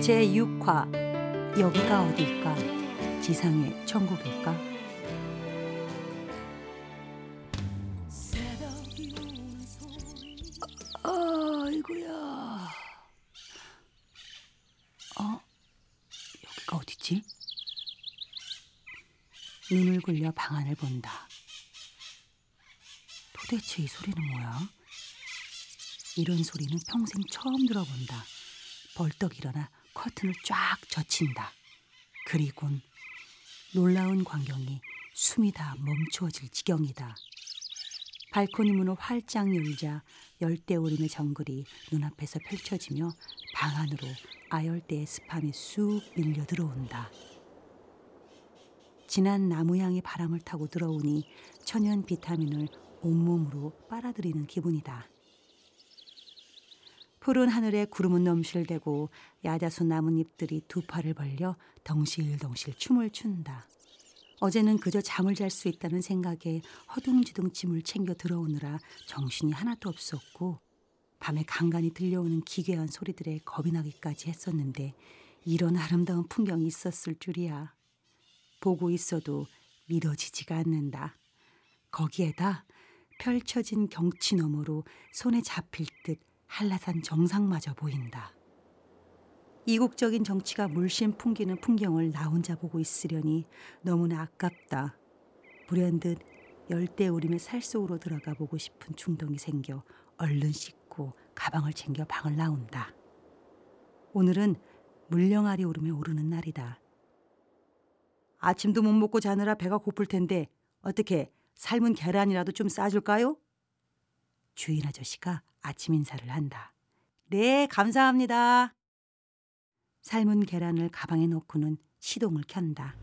제6화 여기가 어딜까? 지상의 천국일까? 아이고야. 어? 여기가 어디지? 눈을 굴려 방 안을 본다. 도대체 이 소리는 뭐야? 이런 소리는 평생 처음 들어본다. 벌떡 일어나 커튼을 쫙 젖힌다. 그리곤 놀라운 광경이 숨이 다 멈추어질 지경이다. 발코니 문을 활짝 열자 열대우림의 정글이 눈앞에서 펼쳐지며 방 안으로 아열대의 습함이 쑥 밀려 들어온다. 진한 나무향이 바람을 타고 들어오니 천연 비타민을 온몸으로 빨아들이는 기분이다. 푸른 하늘에 구름은 넘실대고 야자수 나뭇잎들이 두 팔을 벌려 덩실덩실 춤을 춘다. 어제는 그저 잠을 잘 수 있다는 생각에 허둥지둥 짐을 챙겨 들어오느라 정신이 하나도 없었고 밤에 간간히 들려오는 기괴한 소리들에 겁이 나기까지 했었는데 이런 아름다운 풍경이 있었을 줄이야. 보고 있어도 믿어지지가 않는다. 거기에다 펼쳐진 경치 너머로 손에 잡힐 듯 한라산 정상마저 보인다. 이국적인 정치가 물씬 풍기는 풍경을 나 혼자 보고 있으려니 너무나 아깝다. 불현듯 열대 우림의 살 속으로 들어가 보고 싶은 충동이 생겨 얼른 씻고 가방을 챙겨 방을 나온다. 오늘은 물령아리 오름에 오르는 날이다. 아침도 못 먹고 자느라 배가 고플 텐데 어떻게 삶은 계란이라도 좀 싸줄까요? 주인 아저씨가 아침 인사를 한다. 네, 감사합니다. 삶은 계란을 가방에 넣고는 시동을 켠다.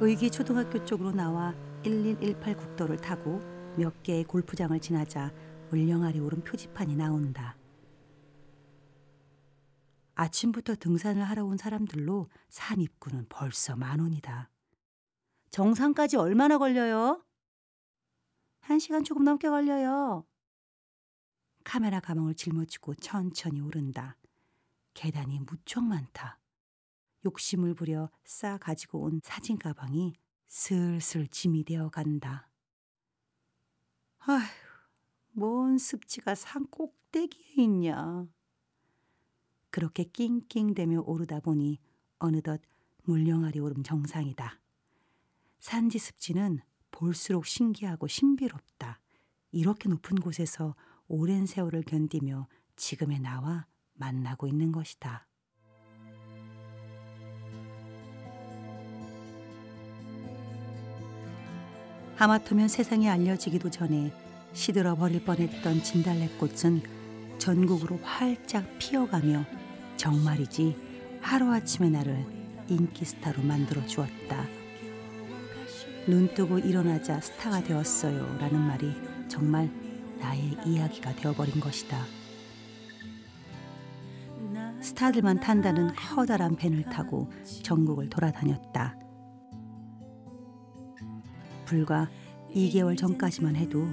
의기 초등학교 쪽으로 나와 1118 국도를 타고 몇 개의 골프장을 지나자 물령아리 오른 표지판이 나온다. 아침부터 등산을 하러 온 사람들로 산 입구는 벌써 만 원이다. 정상까지 얼마나 걸려요? 한 시간 조금 넘게 걸려요. 카메라 가방을 짊어지고 천천히 오른다. 계단이 무척 많다. 욕심을 부려 싸 가지고 온 사진 가방이 슬슬 짐이 되어 간다. 아휴, 뭔 습지가 산 꼭대기에 있냐. 그렇게 낑낑대며 오르다 보니 어느덧 물령아리 오름 정상이다. 산지 습지는 볼수록 신기하고 신비롭다. 이렇게 높은 곳에서 오랜 세월을 견디며 지금의 나와 만나고 있는 것이다. 하마터면 세상에 알려지기도 전에 시들어 버릴 뻔했던 진달래꽃은 전국으로 활짝 피어가며 정말이지 하루아침에 나를 인기 스타로 만들어 주었다. 눈 뜨고 일어나자 스타가 되었어요 라는 말이 정말 나의 이야기가 되어버린 것이다. 스타들만 탄다는 커다란 밴을 타고 전국을 돌아다녔다. 불과 2개월 전까지만 해도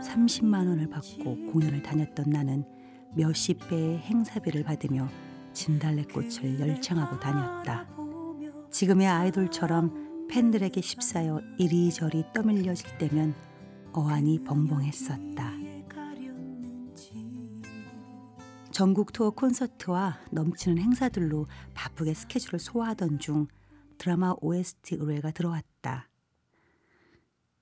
30만 원을 받고 공연을 다녔던 나는 몇십 배의 행사비를 받으며 진달래꽃을 열창하고 다녔다. 지금의 아이돌처럼 팬들에게 휩싸여 이리저리 떠밀려질 때면 어안이 벙벙했었다. 전국 투어 콘서트와 넘치는 행사들로 바쁘게 스케줄을 소화하던 중 드라마 OST 의뢰가 들어왔다.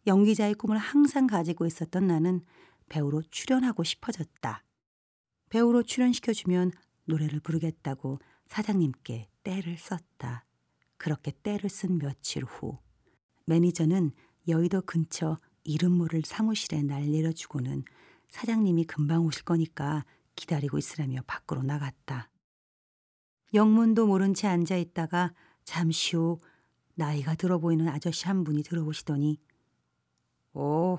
연기자의 꿈을 항상 가지고 있었던 나는 배우로 출연하고 싶어졌다. 배우로 출연시켜주면 노래를 부르겠다고 사장님께 때를 썼다. 그렇게 때를 쓴 며칠 후 매니저는 여의도 근처 이름 모를 사무실에 날 내려주고는 사장님이 금방 오실 거니까 기다리고 있으라며 밖으로 나갔다. 영문도 모른 채 앉아 있다가 잠시 후 나이가 들어 보이는 아저씨 한 분이 들어오시더니 오,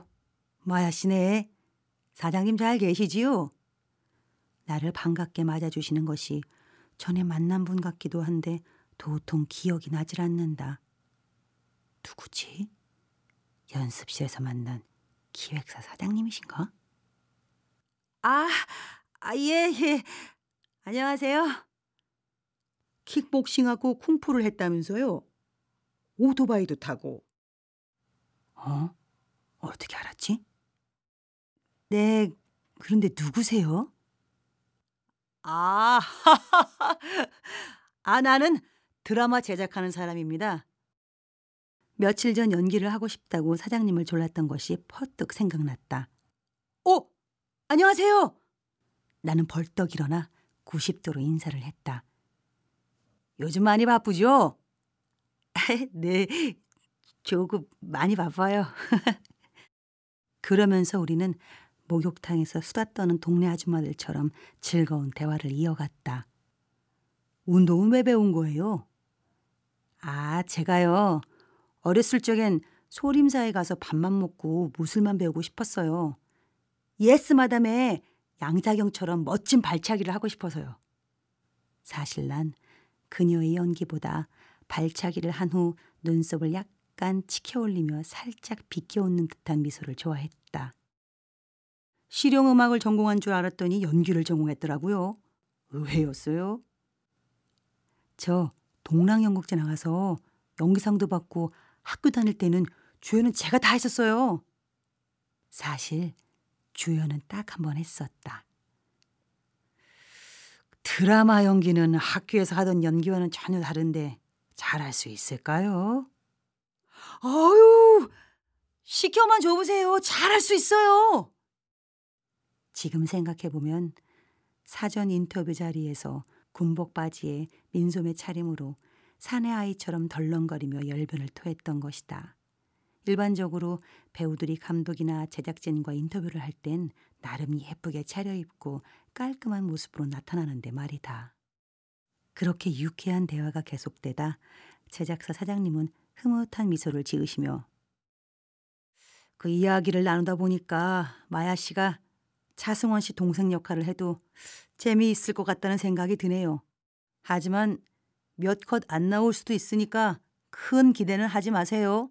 마야 씨네. 사장님 잘 계시지요? 나를 반갑게 맞아주시는 것이 전에 만난 분 같기도 한데 도통 기억이 나질 않는다. 누구지? 연습실에서 만난 기획사 사장님이신가? 아, 아, 예, 예. 안녕하세요. 킥복싱하고 쿵푸를 했다면서요? 오토바이도 타고. 어? 어떻게 알았지? 네, 그런데 누구세요? 아, 아, 나는 드라마 제작하는 사람입니다. 며칠 전 연기를 하고 싶다고 사장님을 졸랐던 것이 퍼뜩 생각났다. 어, 안녕하세요. 나는 벌떡 일어나 90도로 인사를 했다. 요즘 많이 바쁘죠? 네, 조금 많이 바빠요. 그러면서 우리는 목욕탕에서 수다 떠는 동네 아줌마들처럼 즐거운 대화를 이어갔다. 운동은 왜 배운 거예요? 아, 제가요. 어렸을 적엔 소림사에 가서 밥만 먹고 무술만 배우고 싶었어요. 예스 마담의 양자경처럼 멋진 발차기를 하고 싶어서요. 사실 난 그녀의 연기보다 발차기를 한 후 눈썹을 약간 치켜올리며 살짝 비껴웃는 듯한 미소를 좋아했다. 실용음악을 전공한 줄 알았더니 연기를 전공했더라고요. 의외였어요. 저 동랑연극제 나가서 연기상도 받고 학교 다닐 때는 주연은 제가 다 했었어요. 사실 주연은 딱 한 번 했었다. 드라마 연기는 학교에서 하던 연기와는 전혀 다른데 잘할 수 있을까요? 아유, 시켜만 줘보세요. 잘할 수 있어요. 지금 생각해보면 사전 인터뷰 자리에서 군복 바지에 민소매 차림으로 사내 아이처럼 덜렁거리며 열변을 토했던 것이다. 일반적으로 배우들이 감독이나 제작진과 인터뷰를 할 땐 나름 예쁘게 차려입고 깔끔한 모습으로 나타나는데 말이다. 그렇게 유쾌한 대화가 계속되다 제작사 사장님은 흐뭇한 미소를 지으시며 그 이야기를 나누다 보니까 마야 씨가 차승원 씨 동생 역할을 해도 재미있을 것 같다는 생각이 드네요. 하지만 몇 컷 안 나올 수도 있으니까 큰 기대는 하지 마세요.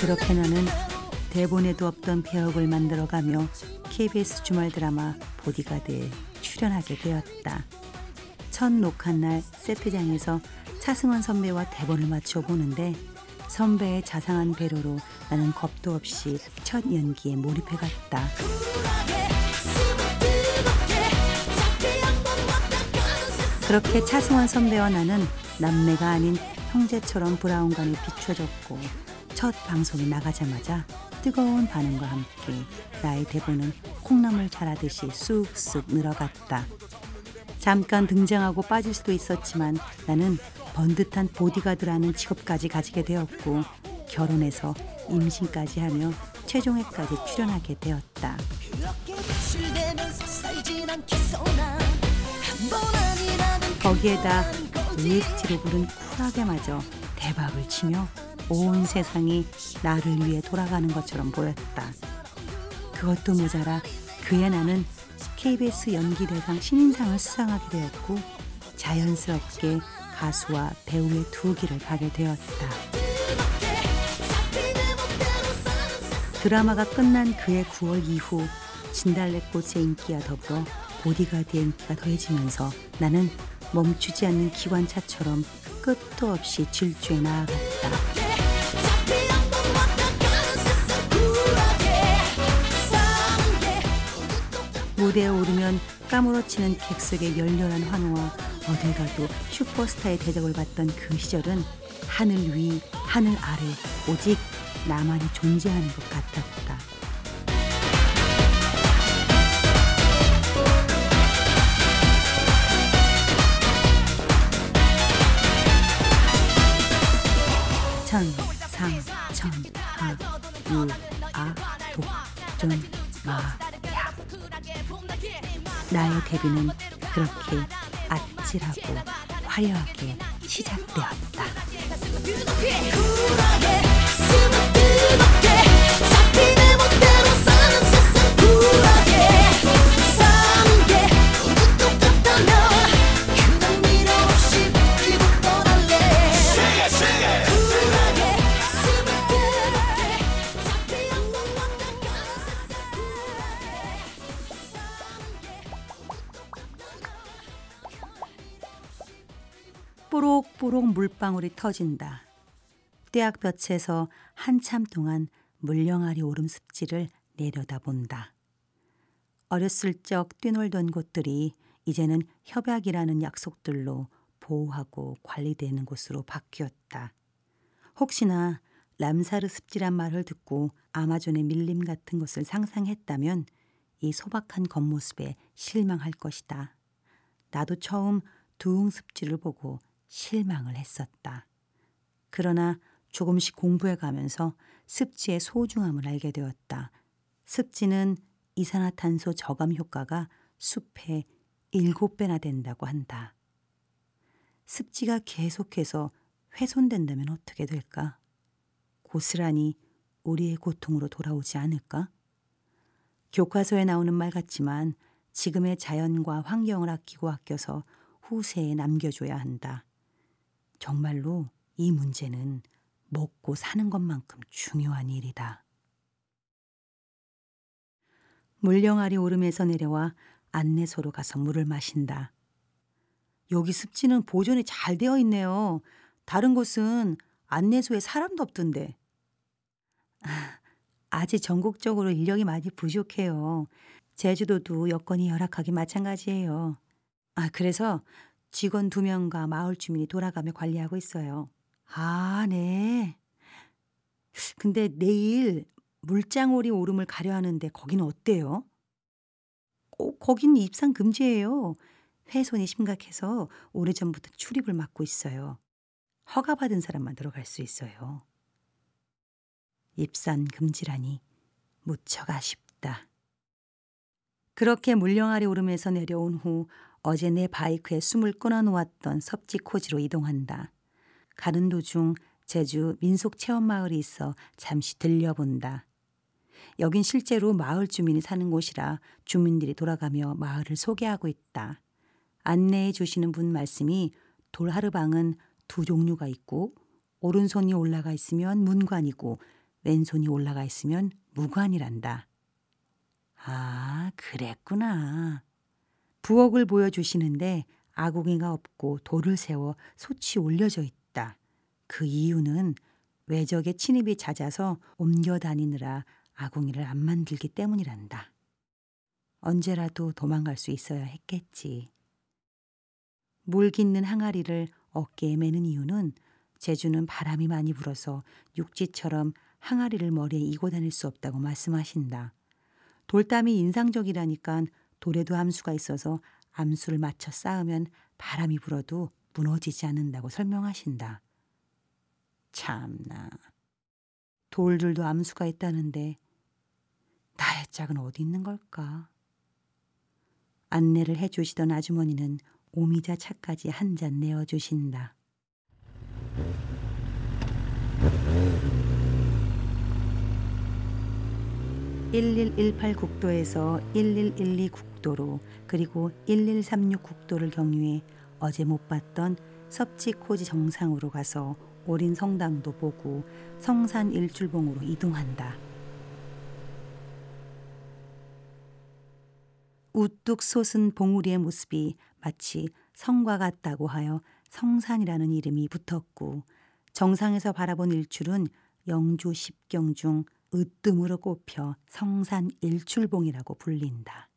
그렇게 나는 대본에도 없던 배역을 만들어가며 KBS 주말 드라마 보디가드에 출연하게 되었다. 첫 녹화 날 세트장에서 차승원 선배와 대본을 맞춰 보는데 선배의 자상한 배려로 나는 겁도 없이 첫 연기에 몰입해 갔다. 그렇게 차승원 선배와 나는 남매가 아닌 형제처럼 브라운관에 비춰졌고 첫 방송이 나가자마자 뜨거운 반응과 함께 나의 대본은 콩나물 자라듯이 쑥쑥 늘어갔다. 잠깐 등장하고 빠질 수도 있었지만 나는 번듯한 보디가드라는 직업까지 가지게 되었고 결혼해서 임신까지 하며 최종회까지 출연하게 되었다. 거기에다 OST로 부른 쿨하게마저 대박을 치며 온 세상이 나를 위해 돌아가는 것처럼 보였다. 그것도 모자라 그의 나는 KBS 연기대상 신인상을 수상하게 되었고 자연스럽게 가수와 배우의 두 길을 가게 되었다. 드라마가 끝난 그해 9월 이후 진달래꽃의 인기와 더불어 보디가드의 인기가 더해지면서 나는 멈추지 않는 기관차처럼 끝도 없이 질주해 나아갔다. 무대에 오르면 까무러치는 객석의 열렬한 환호와 어딜 가도 슈퍼스타의 대접을 받던 그 시절은 하늘 위, 하늘 아래 오직 나만이 존재하는 것 같았다. 데뷔는 그렇게 아찔하고 화려하게 시작되었다. 물방울이 터진다. 떼약볕에서 한참 동안 물령아리 오름 습지를 내려다본다. 어렸을 적 뛰놀던 곳들이 이제는 협약이라는 약속들로 보호하고 관리되는 곳으로 바뀌었다. 혹시나 람사르 습지란 말을 듣고 아마존의 밀림 같은 것을 상상했다면 이 소박한 겉모습에 실망할 것이다. 나도 처음 두웅 습지를 보고 실망을 했었다. 그러나 조금씩 공부해 가면서 습지의 소중함을 알게 되었다. 습지는 이산화탄소 저감 효과가 숲의 일곱 배나 된다고 한다. 습지가 계속해서 훼손된다면 어떻게 될까? 고스란히 우리의 고통으로 돌아오지 않을까? 교과서에 나오는 말 같지만 지금의 자연과 환경을 아끼고 아껴서 후세에 남겨줘야 한다. 정말로 이 문제는 먹고 사는 것만큼 중요한 일이다. 물령아리 오름에서 내려와 안내소로 가서 물을 마신다. 여기 습지는 보존이 잘 되어 있네요. 다른 곳은 안내소에 사람도 없던데. 아직 전국적으로 인력이 많이 부족해요. 제주도도 여건이 열악하기 마찬가지예요. 아, 그래서 직원 두 명과 마을 주민이 돌아가며 관리하고 있어요. 아, 네. 근데 내일 물장오리 오름을 가려 하는데 거기는 어때요? 어, 거긴 입상 금지예요. 훼손이 심각해서 오래전부터 출입을 막고 있어요. 허가받은 사람만 들어갈 수 있어요. 입산 금지라니 무척 아쉽다. 그렇게 물령아리 오름에서 내려온 후 어제 내 바이크에 숨을 끊어놓았던 섭지코지로 이동한다. 가는 도중 제주 민속 체험마을이 있어 잠시 들려본다. 여긴 실제로 마을 주민이 사는 곳이라 주민들이 돌아가며 마을을 소개하고 있다. 안내해 주시는 분 말씀이 돌하르방은 두 종류가 있고 오른손이 올라가 있으면 문관이고 왼손이 올라가 있으면 무관이란다. 아, 그랬구나. 부엌을 보여주시는데 아궁이가 없고 돌을 세워 솥이 올려져 있다. 그 이유는 외적의 침입이 잦아서 옮겨 다니느라 아궁이를 안 만들기 때문이란다. 언제라도 도망갈 수 있어야 했겠지. 물 깃는 항아리를 어깨에 매는 이유는 제주는 바람이 많이 불어서 육지처럼 항아리를 머리에 이고 다닐 수 없다고 말씀하신다. 돌담이 인상적이라니까 돌에도 암수가 있어서 암수를 맞춰 쌓으면 바람이 불어도 무너지지 않는다고 설명하신다. 참나. 돌들도 암수가 있다는데 나의 짝은 어디 있는 걸까? 안내를 해주시던 아주머니는 오미자 차까지 한 잔 내어주신다. 1118 국도에서 1112 국도로 그리고 1136 국도를 경유해 어제 못 봤던 섭지코지 정상으로 가서 오린 성당도 보고 성산 일출봉으로 이동한다. 우뚝 솟은 봉우리의 모습이 마치 성과 같다고 하여 성산이라는 이름이 붙었고 정상에서 바라본 일출은 영주 십경 중 으뜸으로 꼽혀 성산 일출봉이라고 불린다.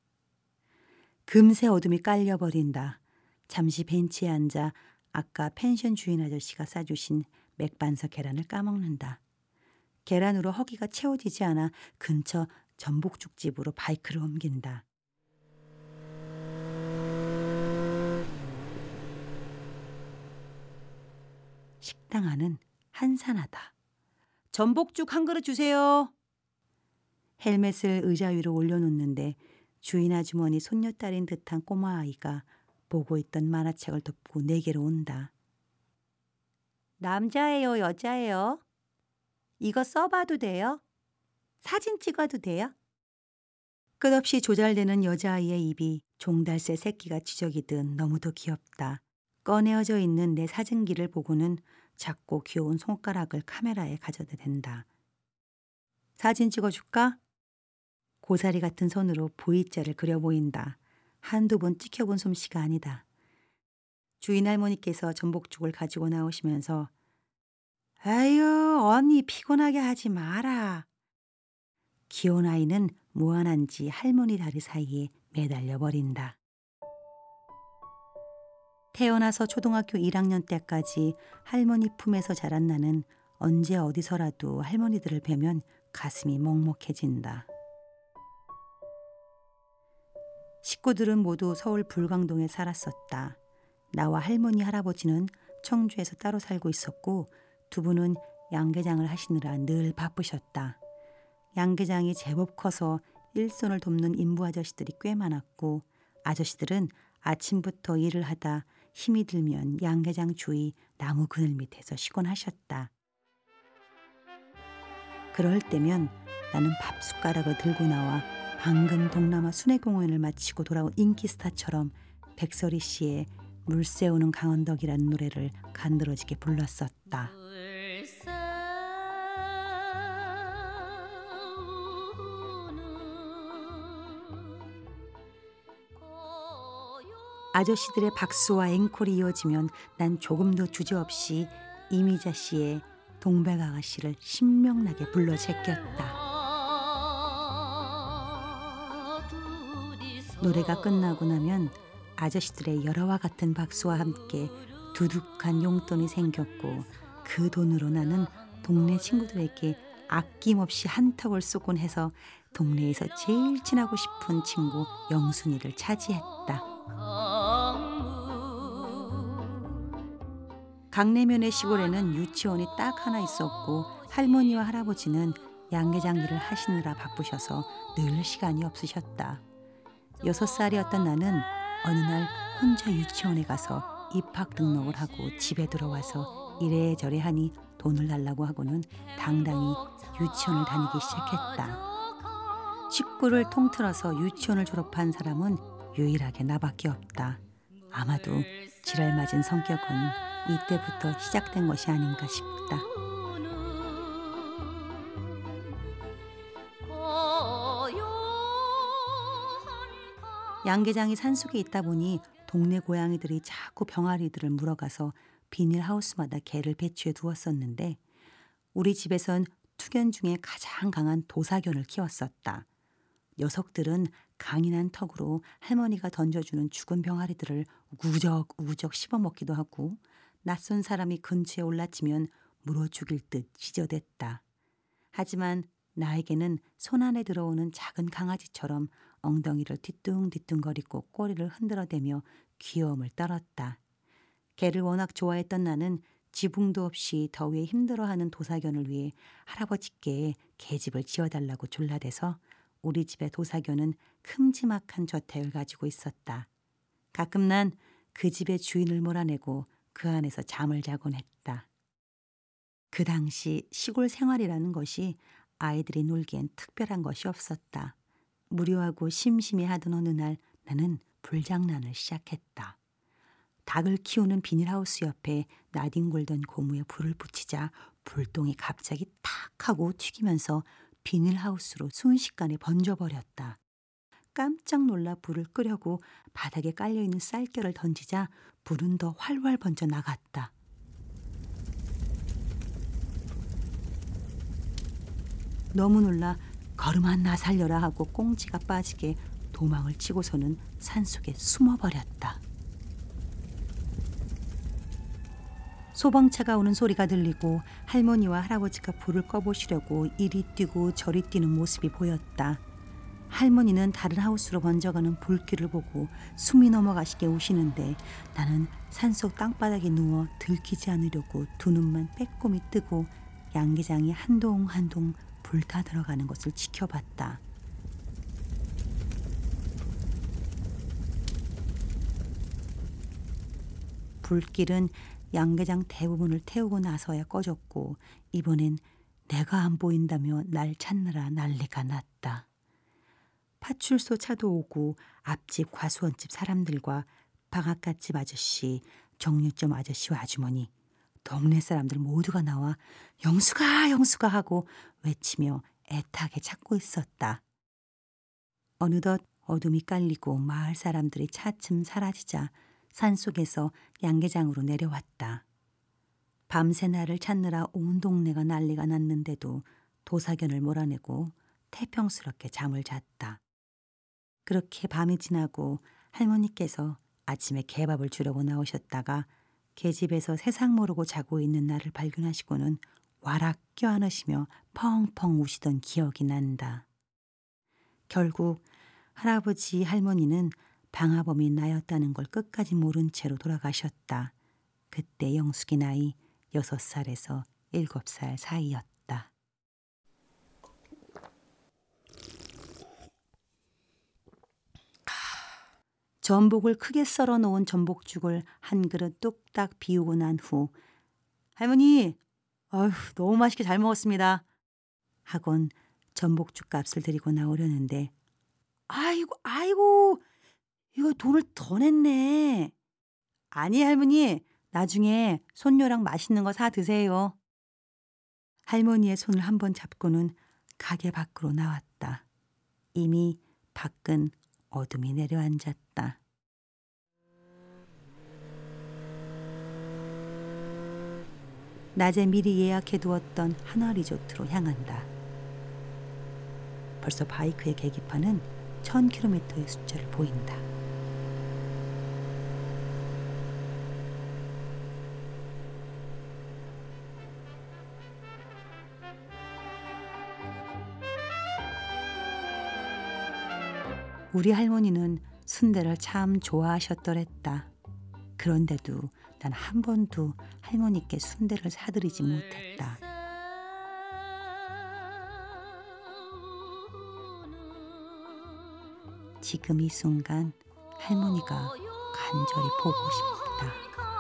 금세 어둠이 깔려버린다. 잠시 벤치에 앉아 아까 펜션 주인 아저씨가 싸주신 맥반석 계란을 까먹는다. 계란으로 허기가 채워지지 않아 근처 전복죽집으로 바이크를 옮긴다. 식당 안은 한산하다. 전복죽 한 그릇 주세요. 헬멧을 의자 위로 올려놓는데 주인 아주머니 손녀딸인 듯한 꼬마 아이가 보고 있던 만화책을 덮고 내게로 온다. 남자예요, 여자예요? 이거 써봐도 돼요? 사진 찍어도 돼요? 끝없이 조잘되는 여자아이의 입이 종달새 새끼가 지적이듯 너무도 귀엽다. 꺼내어져 있는 내 사진기를 보고는 작고 귀여운 손가락을 카메라에 가져다 댄다. 사진 찍어줄까? 고사리 같은 손으로 V자를 그려 보인다. 한두 번 찍혀본 솜씨가 아니다. 주인 할머니께서 전복죽을 가지고 나오시면서 아유 언니 피곤하게 하지 마라. 귀여운 아이는 무한한지 할머니 다리 사이에 매달려 버린다. 태어나서 초등학교 1학년 때까지 할머니 품에서 자란 나는 언제 어디서라도 할머니들을 뵈면 가슴이 먹먹해진다. 식구들은 모두 서울 불광동에 살았었다. 나와 할머니 할아버지는 청주에서 따로 살고 있었고 두 분은 양계장을 하시느라 늘 바쁘셨다. 양계장이 제법 커서 일손을 돕는 인부 아저씨들이 꽤 많았고 아저씨들은 아침부터 일을 하다 힘이 들면 양계장 주위 나무 그늘 밑에서 쉬곤 하셨다. 그럴 때면 나는 밥 숟가락을 들고 나와 방금 동남아 순회 공연을 마치고 돌아온 인기 스타처럼 백설이 씨의 물 새우는 강원덕이라는 노래를 간드러지게 불렀었다. 아저씨들의 박수와 앵콜이 이어지면 난 조금도 주저없이 이미자 씨의 동백 아가씨를 신명나게 불러 제꼈다. 노래가 끝나고 나면 아저씨들의 열화와 같은 박수와 함께 두둑한 용돈이 생겼고 그 돈으로 나는 동네 친구들에게 아낌없이 한턱을 쏘곤 해서 동네에서 제일 친하고 싶은 친구 영순이를 차지했다. 강내면의 시골에는 유치원이 딱 하나 있었고 할머니와 할아버지는 양계장 일을 하시느라 바쁘셔서 늘 시간이 없으셨다. 여섯 살이었던 나는 어느 날 혼자 유치원에 가서 입학 등록을 하고 집에 들어와서 이래저래 하니 돈을 달라고 하고는 당당히 유치원을 다니기 시작했다. 식구를 통틀어서 유치원을 졸업한 사람은 유일하게 나밖에 없다. 아마도 지랄 맞은 성격은 이때부터 시작된 것이 아닌가 싶다. 양계장이 산속에 있다 보니 동네 고양이들이 자꾸 병아리들을 물어가서 비닐하우스마다 개를 배치해 두었었는데 우리 집에선 투견 중에 가장 강한 도사견을 키웠었다. 녀석들은 강인한 턱으로 할머니가 던져주는 죽은 병아리들을 우적우적 씹어먹기도 하고 낯선 사람이 근처에 올라치면 물어 죽일 듯 찢어댔다. 하지만 나에게는 손 안에 들어오는 작은 강아지처럼 엉덩이를 뒤뚱뒤뚱거리고 꼬리를 흔들어대며 귀여움을 떨었다. 개를 워낙 좋아했던 나는 지붕도 없이 더위에 힘들어하는 도사견을 위해 할아버지께 개집을 지어달라고 졸라대서 우리 집의 도사견은 큼지막한 저택을 가지고 있었다. 가끔 난 그 집의 주인을 몰아내고 그 안에서 잠을 자곤 했다. 그 당시 시골 생활이라는 것이 아이들이 놀기엔 특별한 것이 없었다. 무료하고 심심해 하던 어느 날 나는 불장난을 시작했다. 닭을 키우는 비닐하우스 옆에 나뒹굴던 고무에 불을 붙이자 불똥이 갑자기 탁 하고 튀기면서 비닐하우스로 순식간에 번져버렸다. 깜짝 놀라 불을 끄려고 바닥에 깔려있는 쌀결을 던지자 불은 더 활활 번져 나갔다. 너무 놀라 걸음 나 살려라 하고 꽁지가 빠지게 도망을 치고서는 산속에 숨어버렸다. 소방차가 오는 소리가 들리고 할머니와 할아버지가 불을 꺼보시려고 이리 뛰고 저리 뛰는 모습이 보였다. 할머니는 다른 하우스로 번져가는 불길을 보고 숨이 넘어가시게 우시는데 나는 산속 땅바닥에 누워 들키지 않으려고 두 눈만 빼꼼히 뜨고 양계장이 한동 한동 불타 들어가는 것을 지켜봤다. 불길은 양계장 대부분을 태우고 나서야 꺼졌고 이번엔 내가 안 보인다며 날 찾느라 난리가 났다. 파출소 차도 오고 앞집 과수원집 사람들과 방앗갓집 아저씨, 정육점 아저씨와 아주머니, 동네 사람들 모두가 나와 영수가 영수가 하고 외치며 애타게 찾고 있었다. 어느덧 어둠이 깔리고 마을 사람들이 차츰 사라지자 산속에서 양계장으로 내려왔다. 밤새 나를 찾느라 온 동네가 난리가 났는데도 도사견을 몰아내고 태평스럽게 잠을 잤다. 그렇게 밤이 지나고 할머니께서 아침에 개밥을 주려고 나오셨다가 계집에서 세상 모르고 자고 있는 나를 발견하시고는 와락 껴안으시며 펑펑 우시던 기억이 난다. 결국 할아버지 할머니는 방화범이 나였다는 걸 끝까지 모른 채로 돌아가셨다. 그때 영숙이 나이 여섯 살에서 일곱 살 사이였다. 전복을 크게 썰어 놓은 전복죽을 한 그릇 뚝딱 비우고 난 후 할머니, 아휴 너무 맛있게 잘 먹었습니다. 하곤 전복죽 값을 드리고 나오려는데 아이고 아이고 이거 돈을 더 냈네. 아니 할머니 나중에 손녀랑 맛있는 거 사 드세요. 할머니의 손을 한 번 잡고는 가게 밖으로 나왔다. 이미 밖은 어둠이 내려앉았다. 낮에 미리 예약해 두었던 하나 리조트로 향한다. 벌써 바이크의 계기판은 1000km의 숫자를 보인다. 우리 할머니는 순대를 참 좋아하셨더랬다. 그런데도 난 한 번도 할머니께 순대를 사드리지 못했다. 지금 이 순간 할머니가 간절히 보고 싶다.